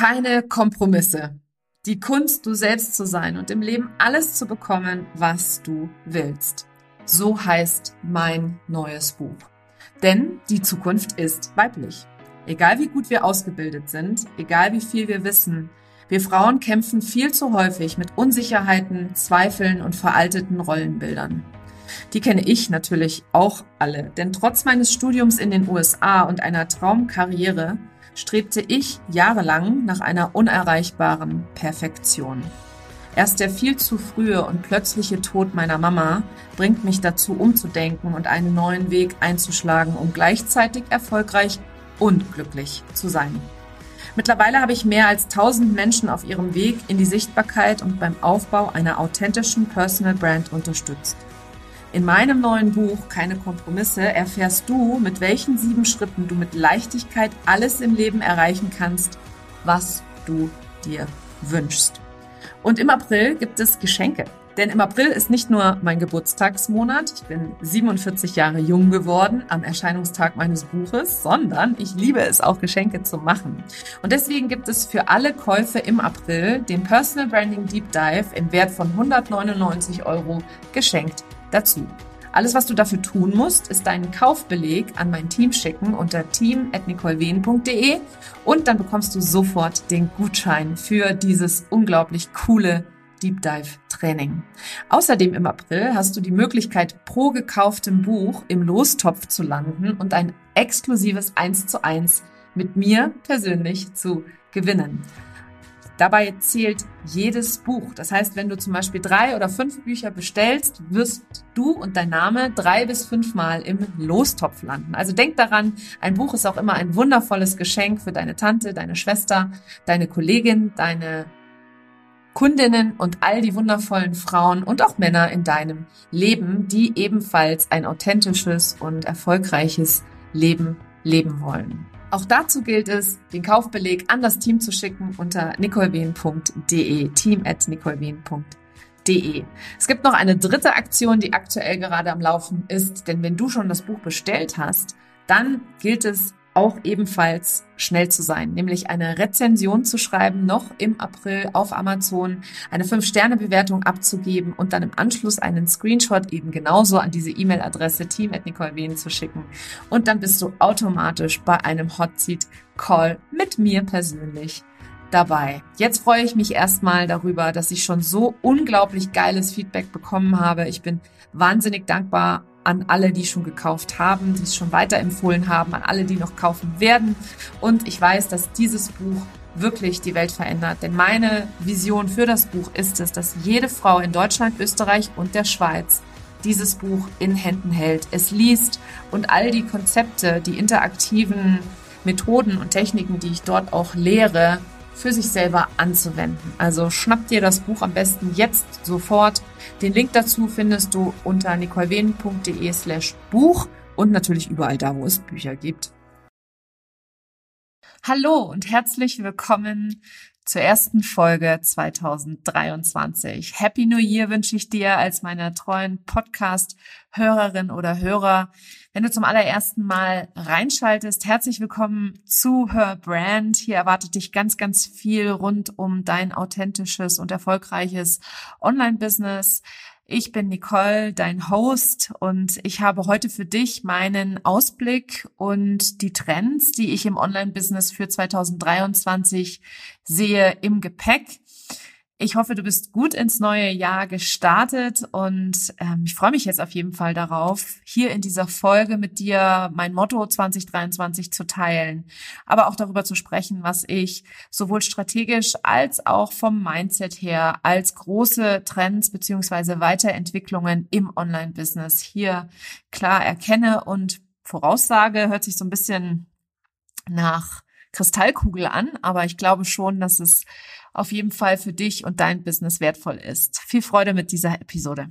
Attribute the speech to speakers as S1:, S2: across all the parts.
S1: Keine Kompromisse. Die Kunst, du selbst zu sein und im Leben alles zu bekommen, was du willst. So heißt mein neues Buch. Denn die Zukunft ist weiblich. Egal wie gut wir ausgebildet sind, egal wie viel wir wissen, wir Frauen kämpfen viel zu häufig mit Unsicherheiten, Zweifeln und veralteten Rollenbildern. Die kenne ich natürlich auch alle, denn trotz meines Studiums in den USA und einer Traumkarriere strebte ich jahrelang nach einer unerreichbaren Perfektion. Erst der viel zu frühe und plötzliche Tod meiner Mama bringt mich dazu umzudenken und einen neuen Weg einzuschlagen, um gleichzeitig erfolgreich und glücklich zu sein. Mittlerweile habe ich mehr als 1000 Menschen auf ihrem Weg in die Sichtbarkeit und beim Aufbau einer authentischen Personal Brand unterstützt. In meinem neuen Buch Keine Kompromisse erfährst du, mit welchen sieben Schritten du mit Leichtigkeit alles im Leben erreichen kannst, was du dir wünschst. Und im April gibt es Geschenke. Denn im April ist nicht nur mein Geburtstagsmonat, ich bin 47 Jahre jung geworden am Erscheinungstag meines Buches, sondern ich liebe es auch Geschenke zu machen. Und deswegen gibt es für alle Käufe im April den Personal Branding Deep Dive im Wert von 199 Euro geschenkt dazu. Alles, was du dafür tun musst, ist deinen Kaufbeleg an mein Team schicken unter team.nicolewehen.de und dann bekommst du sofort den Gutschein für dieses unglaublich coole Deep Dive Training. Außerdem im April hast du die Möglichkeit, pro gekauftem Buch im Lostopf zu landen und ein exklusives 1 zu 1 mit mir persönlich zu gewinnen. Dabei zählt jedes Buch. Das heißt, wenn du zum Beispiel drei oder fünf Bücher bestellst, wirst du und dein Name drei bis fünfmal im Lostopf landen. Also denk daran, ein Buch ist auch immer ein wundervolles Geschenk für deine Tante, deine Schwester, deine Kollegin, deine Kundinnen und all die wundervollen Frauen und auch Männer in deinem Leben, die ebenfalls ein authentisches und erfolgreiches Leben leben wollen. Auch dazu gilt es, den Kaufbeleg an das Team zu schicken unter nicolewien.de, team at nicolewien.de. Es gibt noch eine dritte Aktion, die aktuell gerade am Laufen ist, denn wenn du schon das Buch bestellt hast, dann gilt es auch ebenfalls schnell zu sein, nämlich eine Rezension zu schreiben, noch im April auf Amazon, eine 5-Sterne-Bewertung abzugeben und dann im Anschluss einen Screenshot eben genauso an diese E-Mail-Adresse team.nicolewien zu schicken. Und dann bist du automatisch bei einem Hot Seat Call mit mir persönlich dabei. Jetzt freue ich mich erstmal darüber, dass ich schon so unglaublich geiles Feedback bekommen habe. Ich bin wahnsinnig dankbar an alle, die schon gekauft haben, die es schon weiterempfohlen haben, an alle, die noch kaufen werden. Und ich weiß, dass dieses Buch wirklich die Welt verändert. Denn meine Vision für das Buch ist es, dass jede Frau in Deutschland, Österreich und der Schweiz dieses Buch in Händen hält, es liest und all die Konzepte, die interaktiven Methoden und Techniken, die ich dort auch lehre, für sich selber anzuwenden. Also schnapp dir das Buch am besten jetzt sofort. Den Link dazu findest du unter nicolewenen.de slash Buch und natürlich überall da, wo es Bücher gibt. Hallo und herzlich willkommen zur ersten Folge 2023. Happy New Year wünsche ich dir als meiner treuen Podcast-Hörerin oder Hörer. Wenn du zum allerersten Mal reinschaltest, herzlich willkommen zu Her Brand. Hier erwartet dich ganz, ganz viel rund um dein authentisches und erfolgreiches Online-Business. Ich bin Nicole, dein Host, und ich habe heute für dich meinen Ausblick und die Trends, die ich im Online-Business für 2023 sehe, im Gepäck. Ich hoffe, du bist gut ins neue Jahr gestartet und ähm, ich freue mich jetzt auf jeden Fall darauf, hier in dieser Folge mit dir mein Motto 2023 zu teilen, aber auch darüber zu sprechen, was ich sowohl strategisch als auch vom Mindset her als große Trends beziehungsweise Weiterentwicklungen im Online-Business hier klar erkenne und voraussage, hört sich so ein bisschen nach Kristallkugel an, aber ich glaube schon, dass es auf jeden Fall für dich und dein Business wertvoll ist. Viel Freude mit dieser Episode.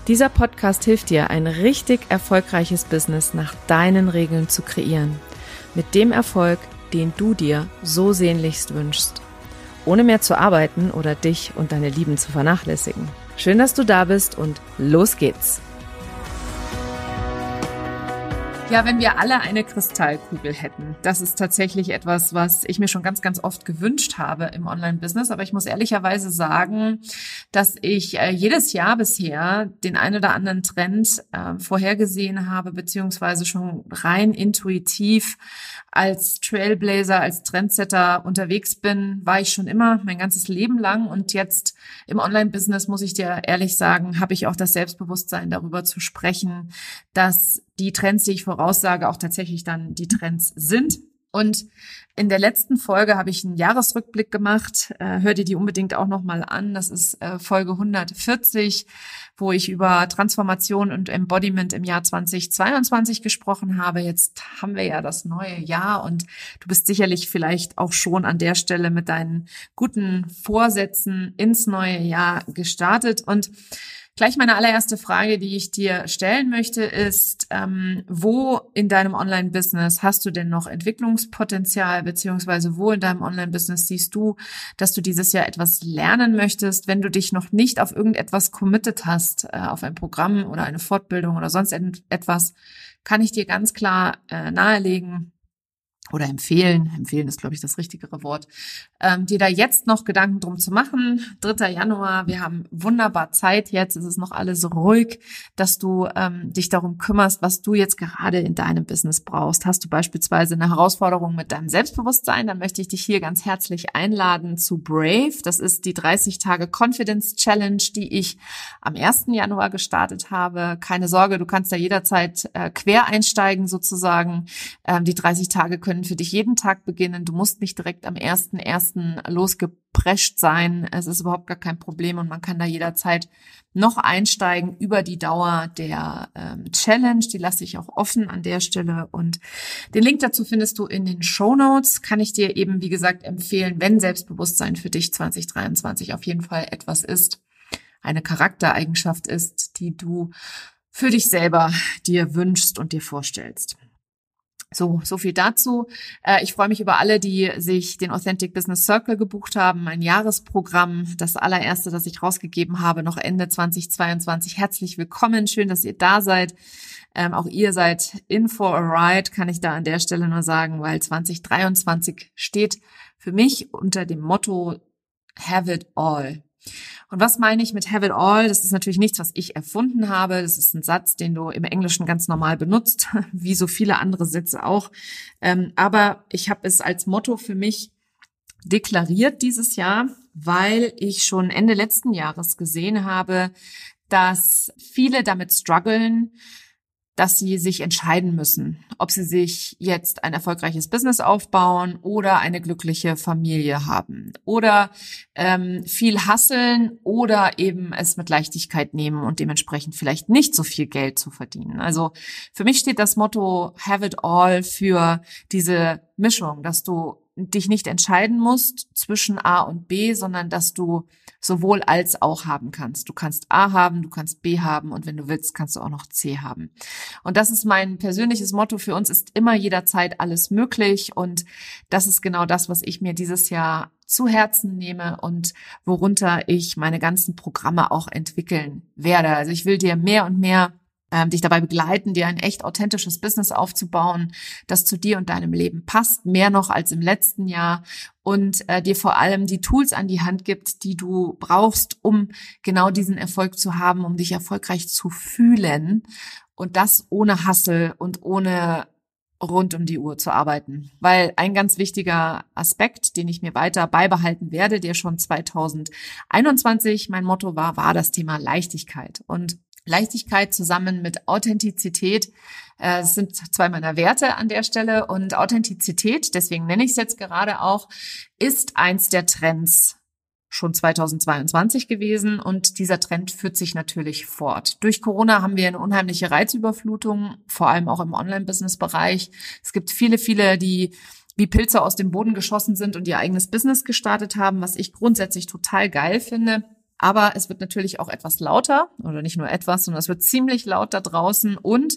S1: Dieser Podcast hilft dir, ein richtig erfolgreiches Business nach deinen Regeln zu kreieren. Mit dem Erfolg, den du dir so sehnlichst wünschst. Ohne mehr zu arbeiten oder dich und deine Lieben zu vernachlässigen. Schön, dass du da bist und los geht's! Ja, wenn wir alle eine Kristallkugel hätten. Das ist tatsächlich etwas, was ich mir schon ganz, ganz oft gewünscht habe im Online-Business. Aber ich muss ehrlicherweise sagen, dass ich äh, jedes Jahr bisher den ein oder anderen Trend äh, vorhergesehen habe, beziehungsweise schon rein intuitiv als Trailblazer, als Trendsetter unterwegs bin, war ich schon immer mein ganzes Leben lang. Und jetzt im Online-Business, muss ich dir ehrlich sagen, habe ich auch das Selbstbewusstsein darüber zu sprechen, dass die Trends, die ich voraussage, auch tatsächlich dann die Trends sind. Und in der letzten Folge habe ich einen Jahresrückblick gemacht. Äh, hör dir die unbedingt auch nochmal an. Das ist äh, Folge 140, wo ich über Transformation und Embodiment im Jahr 2022 gesprochen habe. Jetzt haben wir ja das neue Jahr und du bist sicherlich vielleicht auch schon an der Stelle mit deinen guten Vorsätzen ins neue Jahr gestartet. Und Gleich meine allererste Frage, die ich dir stellen möchte, ist, ähm, wo in deinem Online-Business hast du denn noch Entwicklungspotenzial, beziehungsweise wo in deinem Online-Business siehst du, dass du dieses Jahr etwas lernen möchtest, wenn du dich noch nicht auf irgendetwas committed hast, äh, auf ein Programm oder eine Fortbildung oder sonst etwas, kann ich dir ganz klar äh, nahelegen, oder empfehlen, empfehlen ist, glaube ich, das richtigere Wort, ähm, dir da jetzt noch Gedanken drum zu machen. 3. Januar, wir haben wunderbar Zeit jetzt, es ist noch alles ruhig, dass du ähm, dich darum kümmerst, was du jetzt gerade in deinem Business brauchst. Hast du beispielsweise eine Herausforderung mit deinem Selbstbewusstsein, dann möchte ich dich hier ganz herzlich einladen zu Brave. Das ist die 30 Tage Confidence Challenge, die ich am 1. Januar gestartet habe. Keine Sorge, du kannst da jederzeit äh, quer einsteigen sozusagen. Ähm, die 30 Tage können können für dich jeden Tag beginnen. Du musst nicht direkt am ersten ersten losgeprescht sein. Es ist überhaupt gar kein Problem und man kann da jederzeit noch einsteigen über die Dauer der ähm, Challenge. Die lasse ich auch offen an der Stelle. Und den Link dazu findest du in den Show Notes. Kann ich dir eben, wie gesagt, empfehlen, wenn Selbstbewusstsein für dich 2023 auf jeden Fall etwas ist, eine Charaktereigenschaft ist, die du für dich selber dir wünschst und dir vorstellst. So, so viel dazu. Äh, ich freue mich über alle, die sich den Authentic Business Circle gebucht haben, ein Jahresprogramm, das allererste, das ich rausgegeben habe, noch Ende 2022. Herzlich willkommen, schön, dass ihr da seid. Ähm, auch ihr seid in for a ride, kann ich da an der Stelle nur sagen, weil 2023 steht für mich unter dem Motto Have it all. Und was meine ich mit have it all? Das ist natürlich nichts, was ich erfunden habe. Das ist ein Satz, den du im Englischen ganz normal benutzt, wie so viele andere Sätze auch. Ähm, aber ich habe es als Motto für mich deklariert dieses Jahr, weil ich schon Ende letzten Jahres gesehen habe, dass viele damit strugglen, dass sie sich entscheiden müssen, ob sie sich jetzt ein erfolgreiches Business aufbauen oder eine glückliche Familie haben oder ähm, viel hasseln oder eben es mit Leichtigkeit nehmen und dementsprechend vielleicht nicht so viel Geld zu verdienen. Also für mich steht das Motto Have it all für diese Mischung, dass du dich nicht entscheiden musst zwischen A und B, sondern dass du sowohl als auch haben kannst. Du kannst A haben, du kannst B haben und wenn du willst, kannst du auch noch C haben. Und das ist mein persönliches Motto. Für uns ist immer jederzeit alles möglich und das ist genau das, was ich mir dieses Jahr zu Herzen nehme und worunter ich meine ganzen Programme auch entwickeln werde. Also ich will dir mehr und mehr ähm, dich dabei begleiten, dir ein echt authentisches Business aufzubauen, das zu dir und deinem Leben passt, mehr noch als im letzten Jahr und äh, dir vor allem die Tools an die Hand gibt, die du brauchst, um genau diesen Erfolg zu haben, um dich erfolgreich zu fühlen und das ohne Hassel und ohne rund um die Uhr zu arbeiten. Weil ein ganz wichtiger Aspekt, den ich mir weiter beibehalten werde, der schon 2021 mein Motto war, war das Thema Leichtigkeit. Und Leichtigkeit zusammen mit Authentizität äh, sind zwei meiner Werte an der Stelle. Und Authentizität, deswegen nenne ich es jetzt gerade auch, ist eins der Trends schon 2022 gewesen und dieser Trend führt sich natürlich fort. Durch Corona haben wir eine unheimliche Reizüberflutung, vor allem auch im Online-Business-Bereich. Es gibt viele, viele, die wie Pilze aus dem Boden geschossen sind und ihr eigenes Business gestartet haben, was ich grundsätzlich total geil finde. Aber es wird natürlich auch etwas lauter oder nicht nur etwas, sondern es wird ziemlich laut da draußen. Und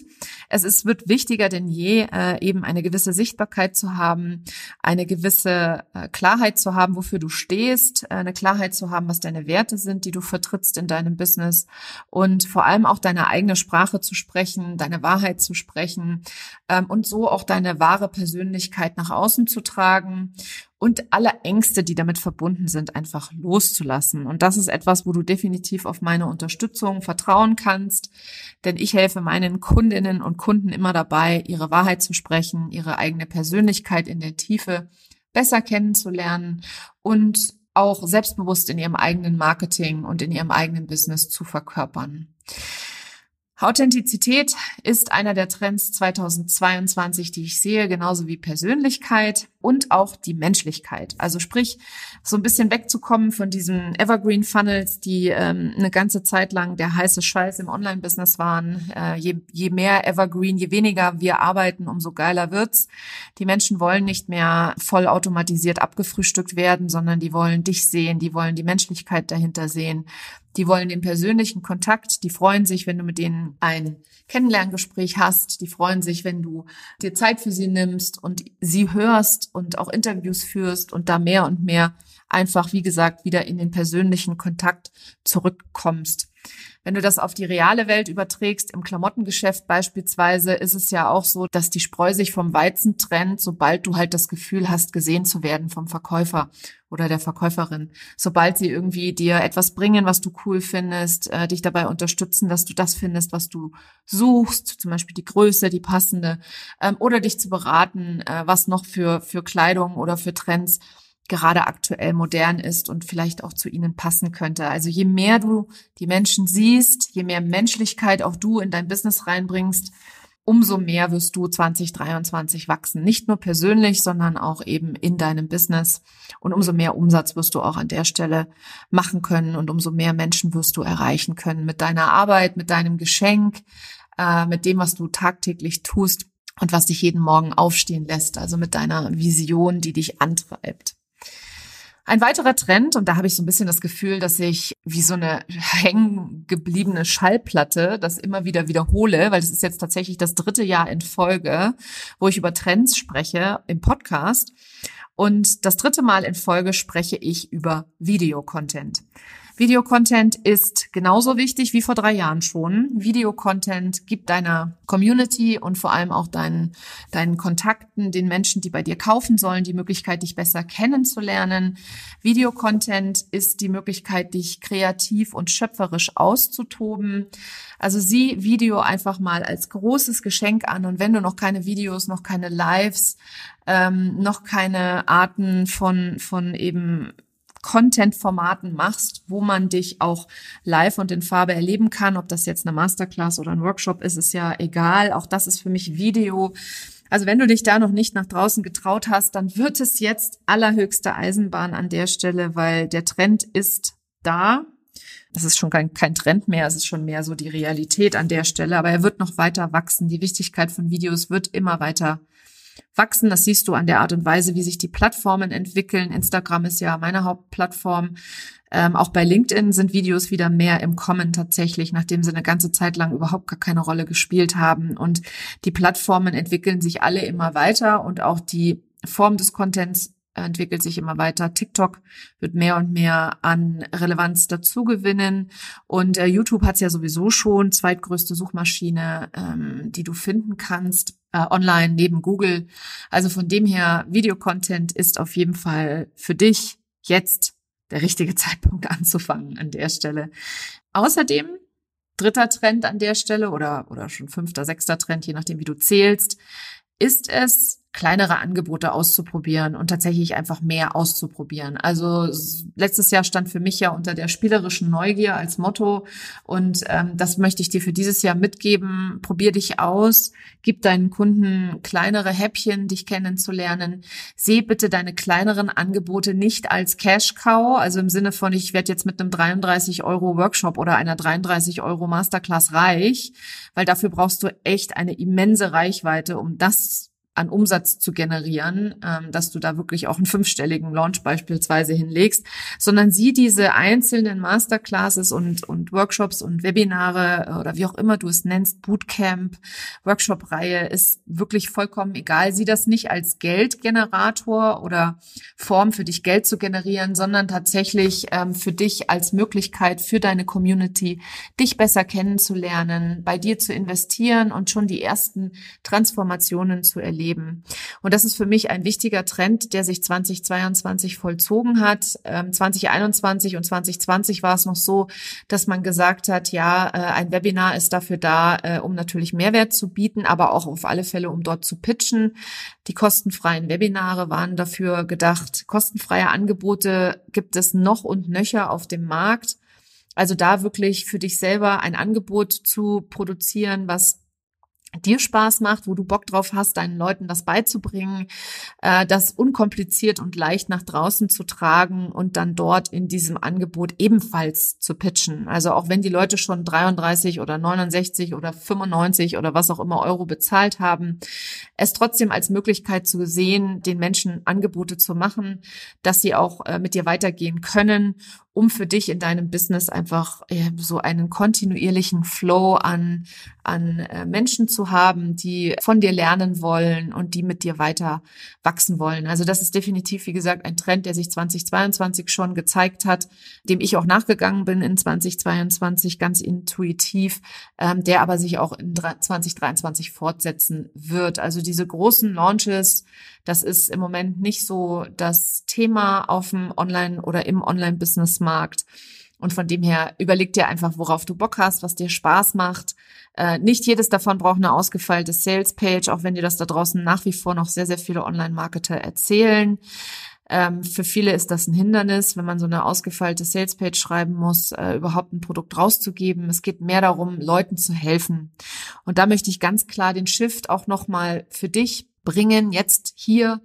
S1: es ist, wird wichtiger denn je, äh, eben eine gewisse Sichtbarkeit zu haben, eine gewisse äh, Klarheit zu haben, wofür du stehst, äh, eine Klarheit zu haben, was deine Werte sind, die du vertrittst in deinem Business. Und vor allem auch deine eigene Sprache zu sprechen, deine Wahrheit zu sprechen ähm, und so auch deine wahre Persönlichkeit nach außen zu tragen und alle Ängste, die damit verbunden sind, einfach loszulassen. Und das ist etwas, wo du definitiv auf meine Unterstützung vertrauen kannst, denn ich helfe meinen Kundinnen und Kunden immer dabei, ihre Wahrheit zu sprechen, ihre eigene Persönlichkeit in der Tiefe besser kennenzulernen und auch selbstbewusst in ihrem eigenen Marketing und in ihrem eigenen Business zu verkörpern. Authentizität ist einer der Trends 2022, die ich sehe, genauso wie Persönlichkeit und auch die Menschlichkeit. Also sprich, so ein bisschen wegzukommen von diesen Evergreen Funnels, die ähm, eine ganze Zeit lang der heiße Scheiß im Online-Business waren. Äh, je, je mehr Evergreen, je weniger wir arbeiten, umso geiler wird's. Die Menschen wollen nicht mehr voll automatisiert abgefrühstückt werden, sondern die wollen dich sehen, die wollen die Menschlichkeit dahinter sehen. Die wollen den persönlichen Kontakt, die freuen sich, wenn du mit denen ein Kennenlerngespräch hast, die freuen sich, wenn du dir Zeit für sie nimmst und sie hörst und auch Interviews führst und da mehr und mehr einfach, wie gesagt, wieder in den persönlichen Kontakt zurückkommst. Wenn du das auf die reale Welt überträgst, im Klamottengeschäft beispielsweise, ist es ja auch so, dass die Spreu sich vom Weizen trennt, sobald du halt das Gefühl hast, gesehen zu werden vom Verkäufer oder der Verkäuferin. Sobald sie irgendwie dir etwas bringen, was du cool findest, äh, dich dabei unterstützen, dass du das findest, was du suchst, zum Beispiel die Größe, die passende, ähm, oder dich zu beraten, äh, was noch für, für Kleidung oder für Trends gerade aktuell modern ist und vielleicht auch zu ihnen passen könnte. Also je mehr du die Menschen siehst, je mehr Menschlichkeit auch du in dein Business reinbringst, umso mehr wirst du 2023 wachsen. Nicht nur persönlich, sondern auch eben in deinem Business. Und umso mehr Umsatz wirst du auch an der Stelle machen können und umso mehr Menschen wirst du erreichen können mit deiner Arbeit, mit deinem Geschenk, äh, mit dem, was du tagtäglich tust und was dich jeden Morgen aufstehen lässt. Also mit deiner Vision, die dich antreibt. Ein weiterer Trend, und da habe ich so ein bisschen das Gefühl, dass ich wie so eine hängen gebliebene Schallplatte das immer wieder wiederhole, weil es ist jetzt tatsächlich das dritte Jahr in Folge, wo ich über Trends spreche im Podcast. Und das dritte Mal in Folge spreche ich über Videocontent. Videocontent ist genauso wichtig wie vor drei Jahren schon. Videocontent gibt deiner Community und vor allem auch deinen, deinen Kontakten, den Menschen, die bei dir kaufen sollen, die Möglichkeit, dich besser kennenzulernen. Videocontent ist die Möglichkeit, dich kreativ und schöpferisch auszutoben. Also sieh Video einfach mal als großes Geschenk an und wenn du noch keine Videos, noch keine Lives, ähm, noch keine Arten von, von eben Content-Formaten machst, wo man dich auch live und in Farbe erleben kann. Ob das jetzt eine Masterclass oder ein Workshop ist, ist ja egal. Auch das ist für mich Video. Also wenn du dich da noch nicht nach draußen getraut hast, dann wird es jetzt allerhöchste Eisenbahn an der Stelle, weil der Trend ist da. Das ist schon kein, kein Trend mehr, es ist schon mehr so die Realität an der Stelle, aber er wird noch weiter wachsen. Die Wichtigkeit von Videos wird immer weiter wachsen. Das siehst du an der Art und Weise, wie sich die Plattformen entwickeln. Instagram ist ja meine Hauptplattform. Ähm, auch bei LinkedIn sind Videos wieder mehr im Kommen tatsächlich, nachdem sie eine ganze Zeit lang überhaupt gar keine Rolle gespielt haben. Und die Plattformen entwickeln sich alle immer weiter und auch die Form des Contents entwickelt sich immer weiter. TikTok wird mehr und mehr an Relevanz dazugewinnen. Und äh, YouTube hat es ja sowieso schon, zweitgrößte Suchmaschine, ähm, die du finden kannst äh, online neben Google. Also von dem her, Videocontent ist auf jeden Fall für dich jetzt der richtige Zeitpunkt anzufangen an der Stelle. Außerdem, dritter Trend an der Stelle oder, oder schon fünfter, sechster Trend, je nachdem, wie du zählst, ist es kleinere Angebote auszuprobieren und tatsächlich einfach mehr auszuprobieren. Also letztes Jahr stand für mich ja unter der spielerischen Neugier als Motto und ähm, das möchte ich dir für dieses Jahr mitgeben. Probier dich aus, gib deinen Kunden kleinere Häppchen, dich kennenzulernen. Seh bitte deine kleineren Angebote nicht als Cash Cow, also im Sinne von ich werde jetzt mit einem 33 Euro Workshop oder einer 33 Euro Masterclass reich, weil dafür brauchst du echt eine immense Reichweite, um das an Umsatz zu generieren, ähm, dass du da wirklich auch einen fünfstelligen Launch beispielsweise hinlegst, sondern sieh diese einzelnen Masterclasses und, und Workshops und Webinare oder wie auch immer du es nennst, Bootcamp, Workshop-Reihe ist wirklich vollkommen egal. Sieh das nicht als Geldgenerator oder Form für dich Geld zu generieren, sondern tatsächlich ähm, für dich als Möglichkeit für deine Community, dich besser kennenzulernen, bei dir zu investieren und schon die ersten Transformationen zu erleben Leben. Und das ist für mich ein wichtiger Trend, der sich 2022 vollzogen hat. 2021 ähm, und 2020 war es noch so, dass man gesagt hat, ja, äh, ein Webinar ist dafür da, äh, um natürlich Mehrwert zu bieten, aber auch auf alle Fälle, um dort zu pitchen. Die kostenfreien Webinare waren dafür gedacht. Kostenfreie Angebote gibt es noch und nöcher auf dem Markt. Also da wirklich für dich selber ein Angebot zu produzieren, was dir Spaß macht, wo du Bock drauf hast, deinen Leuten das beizubringen, äh, das unkompliziert und leicht nach draußen zu tragen und dann dort in diesem Angebot ebenfalls zu pitchen. Also auch wenn die Leute schon 33 oder 69 oder 95 oder was auch immer Euro bezahlt haben, es trotzdem als Möglichkeit zu sehen, den Menschen Angebote zu machen, dass sie auch äh, mit dir weitergehen können um für dich in deinem Business einfach äh, so einen kontinuierlichen Flow an, an äh, Menschen zu haben, die von dir lernen wollen und die mit dir weiter wachsen wollen. Also das ist definitiv, wie gesagt, ein Trend, der sich 2022 schon gezeigt hat, dem ich auch nachgegangen bin in 2022 ganz intuitiv, ähm, der aber sich auch in 2023 fortsetzen wird. Also diese großen Launches, das ist im Moment nicht so das Thema auf dem Online- oder im Online-Business-Markt. Und von dem her überleg dir einfach, worauf du Bock hast, was dir Spaß macht. Äh, nicht jedes davon braucht eine ausgefeilte Sales-Page, auch wenn dir das da draußen nach wie vor noch sehr, sehr viele Online-Marketer erzählen. Ähm, für viele ist das ein Hindernis, wenn man so eine ausgefeilte Sales-Page schreiben muss, äh, überhaupt ein Produkt rauszugeben. Es geht mehr darum, Leuten zu helfen. Und da möchte ich ganz klar den Shift auch nochmal für dich bringen, jetzt hier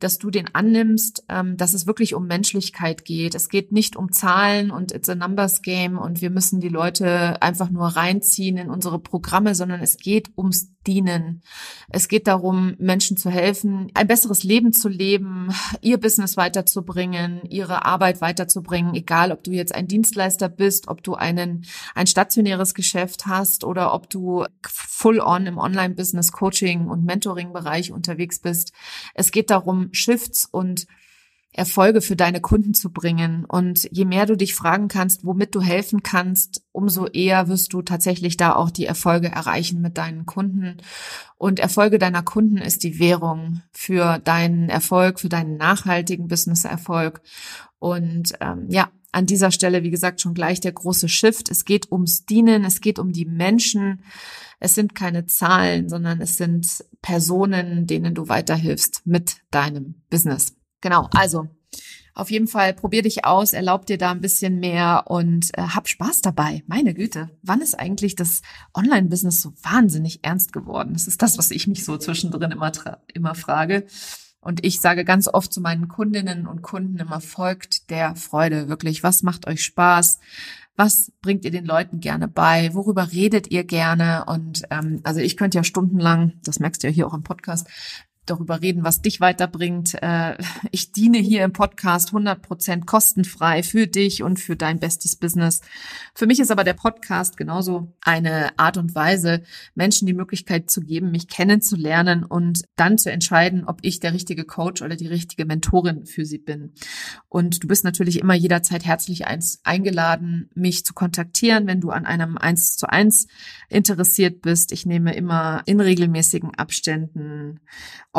S1: dass du den annimmst, ähm, dass es wirklich um Menschlichkeit geht. Es geht nicht um Zahlen und it's a numbers game und wir müssen die Leute einfach nur reinziehen in unsere Programme, sondern es geht ums Dienen. Es geht darum, Menschen zu helfen, ein besseres Leben zu leben, ihr Business weiterzubringen, ihre Arbeit weiterzubringen, egal ob du jetzt ein Dienstleister bist, ob du einen, ein stationäres Geschäft hast oder ob du full on im Online-Business Coaching und Mentoring-Bereich unterwegs bist. Es geht darum, Shifts und Erfolge für deine Kunden zu bringen. Und je mehr du dich fragen kannst, womit du helfen kannst, umso eher wirst du tatsächlich da auch die Erfolge erreichen mit deinen Kunden. Und Erfolge deiner Kunden ist die Währung für deinen Erfolg, für deinen nachhaltigen Business-Erfolg. Und ähm, ja, an dieser Stelle, wie gesagt, schon gleich der große Shift. Es geht ums Dienen, es geht um die Menschen. Es sind keine Zahlen, sondern es sind Personen, denen du weiterhilfst mit deinem Business. Genau, also auf jeden Fall probier dich aus, erlaub dir da ein bisschen mehr und äh, hab Spaß dabei. Meine Güte, wann ist eigentlich das Online-Business so wahnsinnig ernst geworden? Das ist das, was ich mich so zwischendrin immer, immer frage. Und ich sage ganz oft zu meinen Kundinnen und Kunden immer, folgt der Freude wirklich. Was macht euch Spaß? Was bringt ihr den Leuten gerne bei? Worüber redet ihr gerne? Und ähm, also ich könnte ja stundenlang, das merkst du ja hier auch im Podcast, darüber reden, was dich weiterbringt. Äh, ich diene hier im Podcast 100 Prozent kostenfrei für dich und für dein bestes Business. Für mich ist aber der Podcast genauso eine Art und Weise, Menschen die Möglichkeit zu geben, mich kennenzulernen und dann zu entscheiden, ob ich der richtige Coach oder die richtige Mentorin für sie bin. Und du bist natürlich immer jederzeit herzlich eingeladen, mich zu kontaktieren, wenn du an einem eins zu eins interessiert bist. Ich nehme immer in regelmäßigen Abständen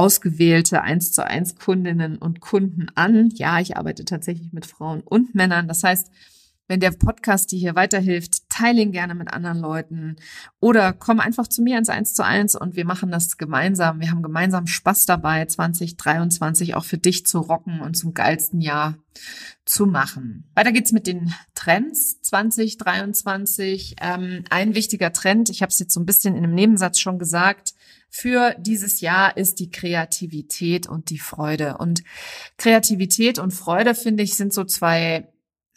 S1: ausgewählte eins zu eins Kundinnen und Kunden an. Ja, ich arbeite tatsächlich mit Frauen und Männern. Das heißt, wenn der Podcast dir hier weiterhilft, teile ihn gerne mit anderen Leuten oder komm einfach zu mir ins Eins zu eins und wir machen das gemeinsam. Wir haben gemeinsam Spaß dabei, 2023 auch für dich zu rocken und zum geilsten Jahr zu machen. Weiter geht's mit den Trends 2023. Ähm, ein wichtiger Trend, ich habe es jetzt so ein bisschen in einem Nebensatz schon gesagt, für dieses Jahr ist die Kreativität und die Freude. Und Kreativität und Freude, finde ich, sind so zwei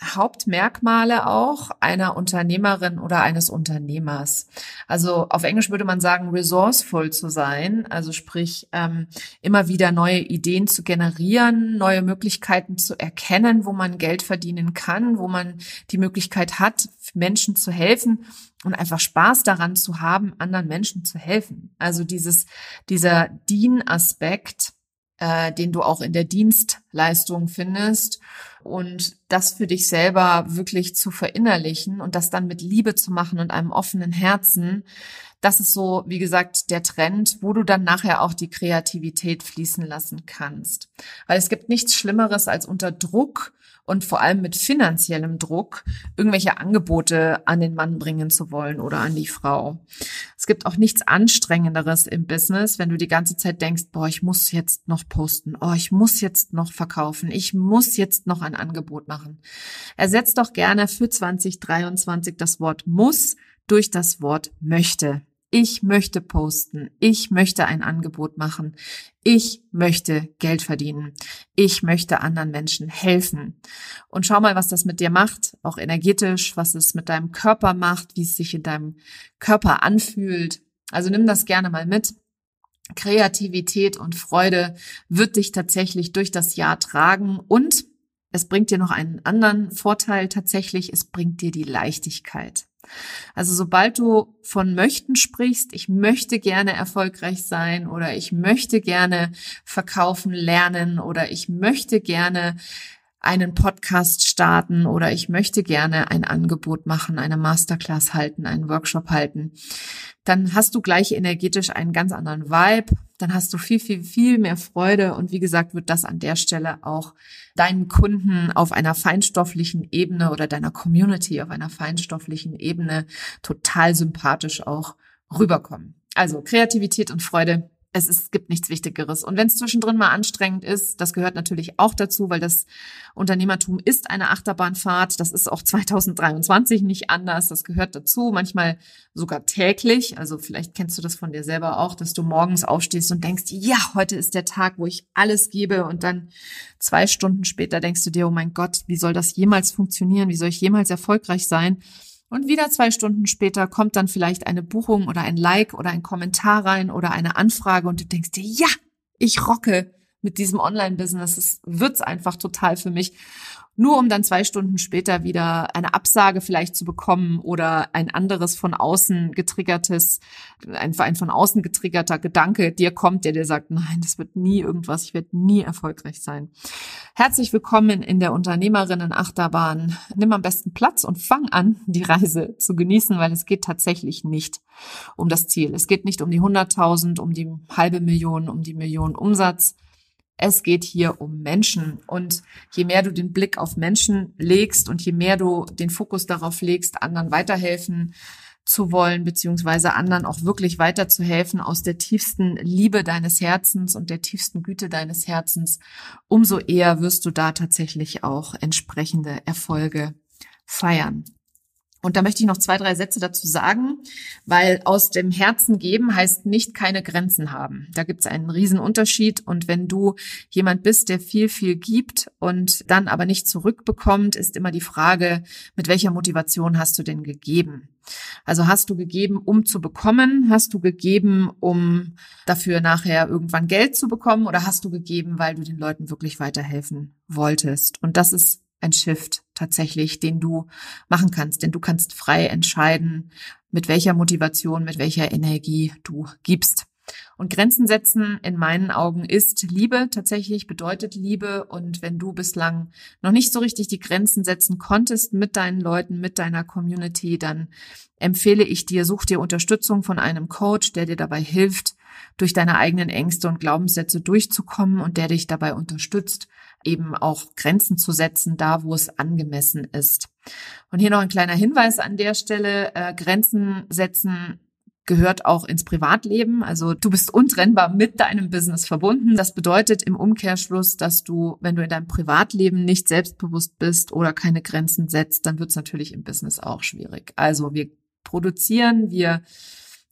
S1: Hauptmerkmale auch einer Unternehmerin oder eines Unternehmers. Also auf Englisch würde man sagen, resourceful zu sein, also sprich ähm, immer wieder neue Ideen zu generieren, neue Möglichkeiten zu erkennen, wo man Geld verdienen kann, wo man die Möglichkeit hat, Menschen zu helfen und einfach Spaß daran zu haben, anderen Menschen zu helfen. Also dieses dieser Dien-Aspekt äh, den du auch in der Dienstleistung findest und das für dich selber wirklich zu verinnerlichen und das dann mit Liebe zu machen und einem offenen Herzen, das ist so, wie gesagt, der Trend, wo du dann nachher auch die Kreativität fließen lassen kannst. Weil es gibt nichts Schlimmeres als unter Druck und vor allem mit finanziellem Druck irgendwelche Angebote an den Mann bringen zu wollen oder an die Frau. Es gibt auch nichts anstrengenderes im Business, wenn du die ganze Zeit denkst, boah, ich muss jetzt noch posten, oh, ich muss jetzt noch verkaufen, ich muss jetzt noch ein Angebot machen. Ersetzt doch gerne für 2023 das Wort muss durch das Wort möchte. Ich möchte posten. Ich möchte ein Angebot machen. Ich möchte Geld verdienen. Ich möchte anderen Menschen helfen. Und schau mal, was das mit dir macht, auch energetisch, was es mit deinem Körper macht, wie es sich in deinem Körper anfühlt. Also nimm das gerne mal mit. Kreativität und Freude wird dich tatsächlich durch das Jahr tragen und es bringt dir noch einen anderen Vorteil tatsächlich, es bringt dir die Leichtigkeit. Also sobald du von möchten sprichst, ich möchte gerne erfolgreich sein oder ich möchte gerne verkaufen lernen oder ich möchte gerne einen Podcast starten oder ich möchte gerne ein Angebot machen, eine Masterclass halten, einen Workshop halten, dann hast du gleich energetisch einen ganz anderen Vibe, dann hast du viel, viel, viel mehr Freude und wie gesagt, wird das an der Stelle auch deinen Kunden auf einer feinstofflichen Ebene oder deiner Community auf einer feinstofflichen Ebene total sympathisch auch rüberkommen. Also Kreativität und Freude es, ist, es gibt nichts Wichtigeres. Und wenn es zwischendrin mal anstrengend ist, das gehört natürlich auch dazu, weil das Unternehmertum ist eine Achterbahnfahrt. Das ist auch 2023 nicht anders. Das gehört dazu. Manchmal sogar täglich. Also vielleicht kennst du das von dir selber auch, dass du morgens aufstehst und denkst, ja, heute ist der Tag, wo ich alles gebe. Und dann zwei Stunden später denkst du dir, oh mein Gott, wie soll das jemals funktionieren? Wie soll ich jemals erfolgreich sein? Und wieder zwei Stunden später kommt dann vielleicht eine Buchung oder ein Like oder ein Kommentar rein oder eine Anfrage und du denkst dir, ja, ich rocke mit diesem Online-Business. Es wird's einfach total für mich nur um dann zwei Stunden später wieder eine Absage vielleicht zu bekommen oder ein anderes von außen getriggertes, ein, ein von außen getriggerter Gedanke dir kommt, der dir sagt, nein, das wird nie irgendwas, ich werde nie erfolgreich sein. Herzlich willkommen in der Unternehmerinnen-Achterbahn. Nimm am besten Platz und fang an, die Reise zu genießen, weil es geht tatsächlich nicht um das Ziel. Es geht nicht um die 100.000, um die halbe Million, um die Million Umsatz, es geht hier um Menschen. Und je mehr du den Blick auf Menschen legst und je mehr du den Fokus darauf legst, anderen weiterhelfen zu wollen, beziehungsweise anderen auch wirklich weiterzuhelfen aus der tiefsten Liebe deines Herzens und der tiefsten Güte deines Herzens, umso eher wirst du da tatsächlich auch entsprechende Erfolge feiern. Und da möchte ich noch zwei, drei Sätze dazu sagen, weil aus dem Herzen geben heißt nicht keine Grenzen haben. Da gibt es einen riesen Unterschied. Und wenn du jemand bist, der viel, viel gibt und dann aber nicht zurückbekommt, ist immer die Frage, mit welcher Motivation hast du denn gegeben? Also hast du gegeben, um zu bekommen? Hast du gegeben, um dafür nachher irgendwann Geld zu bekommen? Oder hast du gegeben, weil du den Leuten wirklich weiterhelfen wolltest? Und das ist ein Shift tatsächlich, den du machen kannst. Denn du kannst frei entscheiden, mit welcher Motivation, mit welcher Energie du gibst. Und Grenzen setzen in meinen Augen ist Liebe, tatsächlich bedeutet Liebe. Und wenn du bislang noch nicht so richtig die Grenzen setzen konntest mit deinen Leuten, mit deiner Community, dann empfehle ich dir, such dir Unterstützung von einem Coach, der dir dabei hilft, durch deine eigenen Ängste und Glaubenssätze durchzukommen und der dich dabei unterstützt, eben auch Grenzen zu setzen, da wo es angemessen ist. Und hier noch ein kleiner Hinweis an der Stelle. Äh, Grenzen setzen gehört auch ins Privatleben. Also du bist untrennbar mit deinem Business verbunden. Das bedeutet im Umkehrschluss, dass du, wenn du in deinem Privatleben nicht selbstbewusst bist oder keine Grenzen setzt, dann wird es natürlich im Business auch schwierig. Also wir produzieren, wir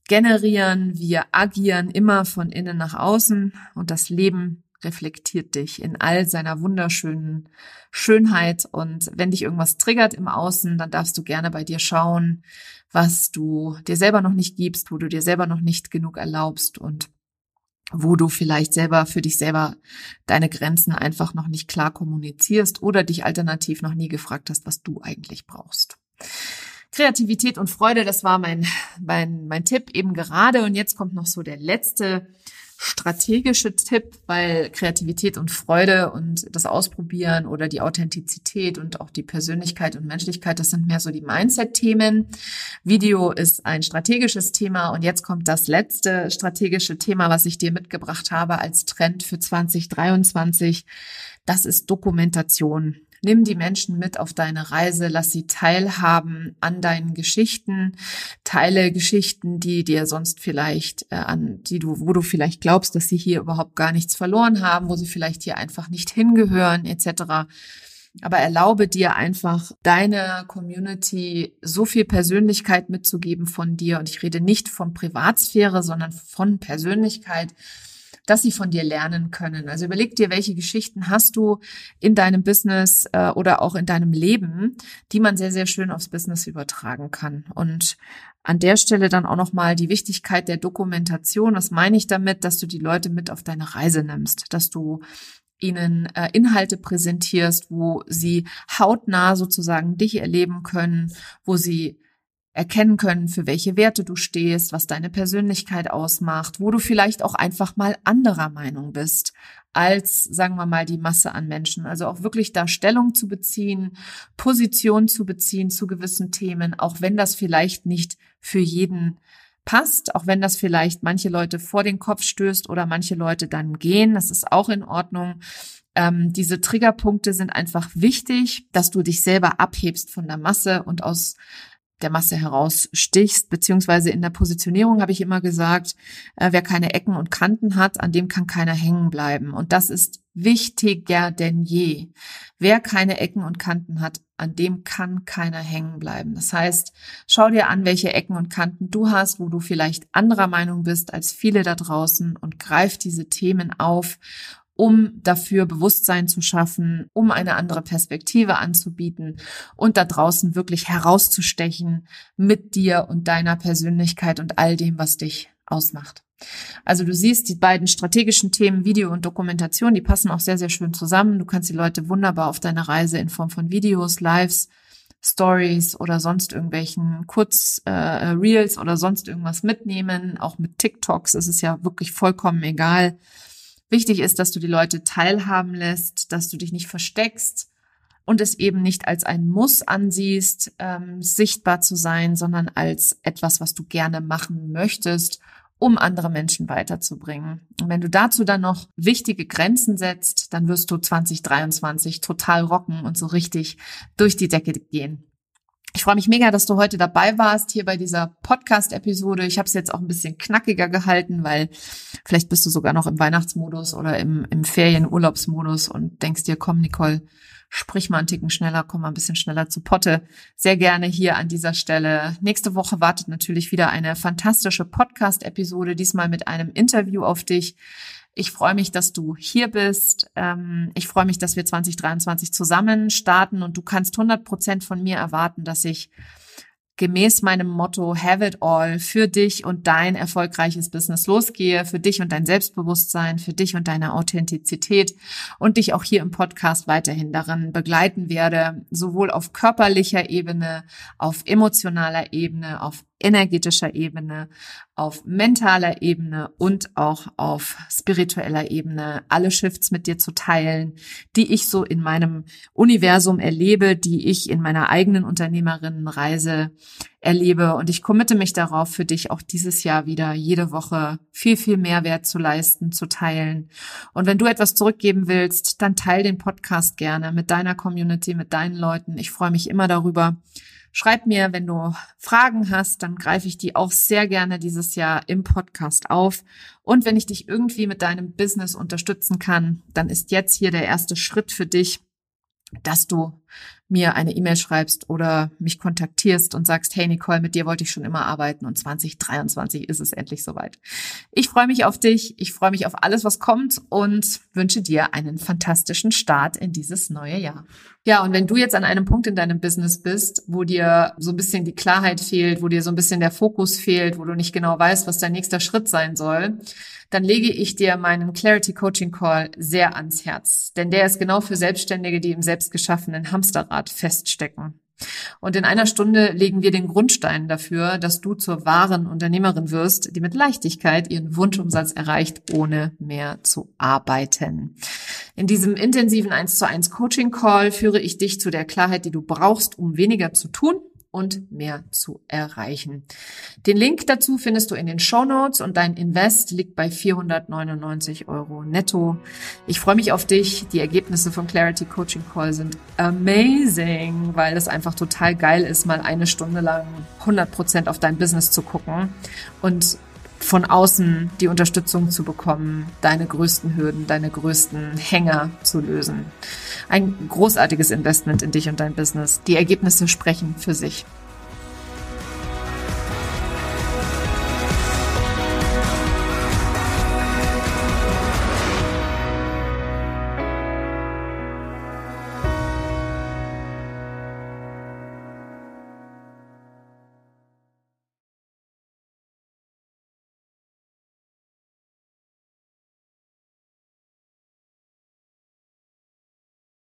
S1: generieren, wir agieren immer von innen nach außen und das Leben reflektiert dich in all seiner wunderschönen Schönheit. Und wenn dich irgendwas triggert im Außen, dann darfst du gerne bei dir schauen, was du dir selber noch nicht gibst, wo du dir selber noch nicht genug erlaubst und wo du vielleicht selber für dich selber deine Grenzen einfach noch nicht klar kommunizierst oder dich alternativ noch nie gefragt hast, was du eigentlich brauchst. Kreativität und Freude, das war mein, mein, mein Tipp eben gerade. Und jetzt kommt noch so der letzte strategische Tipp, weil Kreativität und Freude und das Ausprobieren oder die Authentizität und auch die Persönlichkeit und Menschlichkeit, das sind mehr so die Mindset-Themen. Video ist ein strategisches Thema und jetzt kommt das letzte strategische Thema, was ich dir mitgebracht habe als Trend für 2023. Das ist Dokumentation. Nimm die Menschen mit auf deine Reise, lass sie teilhaben an deinen Geschichten, teile Geschichten, die dir sonst vielleicht äh, an, die du, wo du vielleicht glaubst, dass sie hier überhaupt gar nichts verloren haben, wo sie vielleicht hier einfach nicht hingehören, etc. Aber erlaube dir einfach deine Community so viel Persönlichkeit mitzugeben von dir. Und ich rede nicht von Privatsphäre, sondern von Persönlichkeit dass sie von dir lernen können. Also überleg dir, welche Geschichten hast du in deinem Business äh, oder auch in deinem Leben, die man sehr, sehr schön aufs Business übertragen kann. Und an der Stelle dann auch nochmal die Wichtigkeit der Dokumentation. Was meine ich damit? Dass du die Leute mit auf deine Reise nimmst, dass du ihnen äh, Inhalte präsentierst, wo sie hautnah sozusagen dich erleben können, wo sie erkennen können, für welche Werte du stehst, was deine Persönlichkeit ausmacht, wo du vielleicht auch einfach mal anderer Meinung bist als, sagen wir mal, die Masse an Menschen. Also auch wirklich da Stellung zu beziehen, Position zu beziehen zu gewissen Themen, auch wenn das vielleicht nicht für jeden passt, auch wenn das vielleicht manche Leute vor den Kopf stößt oder manche Leute dann gehen. Das ist auch in Ordnung. Ähm, diese Triggerpunkte sind einfach wichtig, dass du dich selber abhebst von der Masse und aus der Masse herausstichst, beziehungsweise in der Positionierung habe ich immer gesagt, äh, wer keine Ecken und Kanten hat, an dem kann keiner hängen bleiben. Und das ist wichtiger denn je. Wer keine Ecken und Kanten hat, an dem kann keiner hängen bleiben. Das heißt, schau dir an, welche Ecken und Kanten du hast, wo du vielleicht anderer Meinung bist als viele da draußen und greif diese Themen auf um dafür Bewusstsein zu schaffen, um eine andere Perspektive anzubieten und da draußen wirklich herauszustechen mit dir und deiner Persönlichkeit und all dem, was dich ausmacht. Also du siehst die beiden strategischen Themen Video und Dokumentation, die passen auch sehr, sehr schön zusammen. Du kannst die Leute wunderbar auf deiner Reise in Form von Videos, Lives, Stories oder sonst irgendwelchen Kurzreels äh, oder sonst irgendwas mitnehmen. Auch mit TikToks ist es ja wirklich vollkommen egal. Wichtig ist, dass du die Leute teilhaben lässt, dass du dich nicht versteckst und es eben nicht als ein Muss ansiehst, ähm, sichtbar zu sein, sondern als etwas, was du gerne machen möchtest, um andere Menschen weiterzubringen. Und wenn du dazu dann noch wichtige Grenzen setzt, dann wirst du 2023 total rocken und so richtig durch die Decke gehen. Ich freue mich mega, dass du heute dabei warst hier bei dieser Podcast-Episode. Ich habe es jetzt auch ein bisschen knackiger gehalten, weil vielleicht bist du sogar noch im Weihnachtsmodus oder im, im Ferienurlaubsmodus und denkst dir, komm, Nicole, sprich mal einen Ticken schneller, komm mal ein bisschen schneller zu Potte. Sehr gerne hier an dieser Stelle. Nächste Woche wartet natürlich wieder eine fantastische Podcast-Episode, diesmal mit einem Interview auf dich. Ich freue mich, dass du hier bist. Ähm, ich freue mich, dass wir 2023 zusammen starten und du kannst 100 Prozent von mir erwarten, dass ich gemäß meinem Motto Have it all für dich und dein erfolgreiches Business losgehe, für dich und dein Selbstbewusstsein, für dich und deine Authentizität und dich auch hier im Podcast weiterhin darin begleiten werde, sowohl auf körperlicher Ebene, auf emotionaler Ebene, auf energetischer Ebene, auf mentaler Ebene und auch auf spiritueller Ebene alle Shifts mit dir zu teilen, die ich so in meinem Universum erlebe, die ich in meiner eigenen Unternehmerinnenreise erlebe. Und ich committe mich darauf, für dich auch dieses Jahr wieder jede Woche viel, viel Mehrwert zu leisten, zu teilen. Und wenn du etwas zurückgeben willst, dann teil den Podcast gerne mit deiner Community, mit deinen Leuten. Ich freue mich immer darüber. Schreib mir, wenn du Fragen hast, dann greife ich die auch sehr gerne dieses Jahr im Podcast auf. Und wenn ich dich irgendwie mit deinem Business unterstützen kann, dann ist jetzt hier der erste Schritt für dich, dass du mir eine E-Mail schreibst oder mich kontaktierst und sagst, hey Nicole, mit dir wollte ich schon immer arbeiten und 2023 ist es endlich soweit. Ich freue mich auf dich, ich freue mich auf alles, was kommt und wünsche dir einen fantastischen Start in dieses neue Jahr. Ja, und wenn du jetzt an einem Punkt in deinem Business bist, wo dir so ein bisschen die Klarheit fehlt, wo dir so ein bisschen der Fokus fehlt, wo du nicht genau weißt, was dein nächster Schritt sein soll, dann lege ich dir meinen Clarity Coaching Call sehr ans Herz. Denn der ist genau für Selbstständige, die im selbstgeschaffenen Hamsterrad feststecken. Und in einer Stunde legen wir den Grundstein dafür, dass du zur wahren Unternehmerin wirst, die mit Leichtigkeit ihren Wunschumsatz erreicht, ohne mehr zu arbeiten. In diesem intensiven 1 zu 1 Coaching Call führe ich dich zu der Klarheit, die du brauchst, um weniger zu tun und mehr zu erreichen. Den Link dazu findest du in den Show Notes und dein Invest liegt bei 499 Euro netto. Ich freue mich auf dich. Die Ergebnisse vom Clarity Coaching Call sind amazing, weil es einfach total geil ist, mal eine Stunde lang 100 Prozent auf dein Business zu gucken und von außen die Unterstützung zu bekommen, deine größten Hürden, deine größten Hänger zu lösen. Ein großartiges Investment in dich und dein Business. Die Ergebnisse sprechen für sich.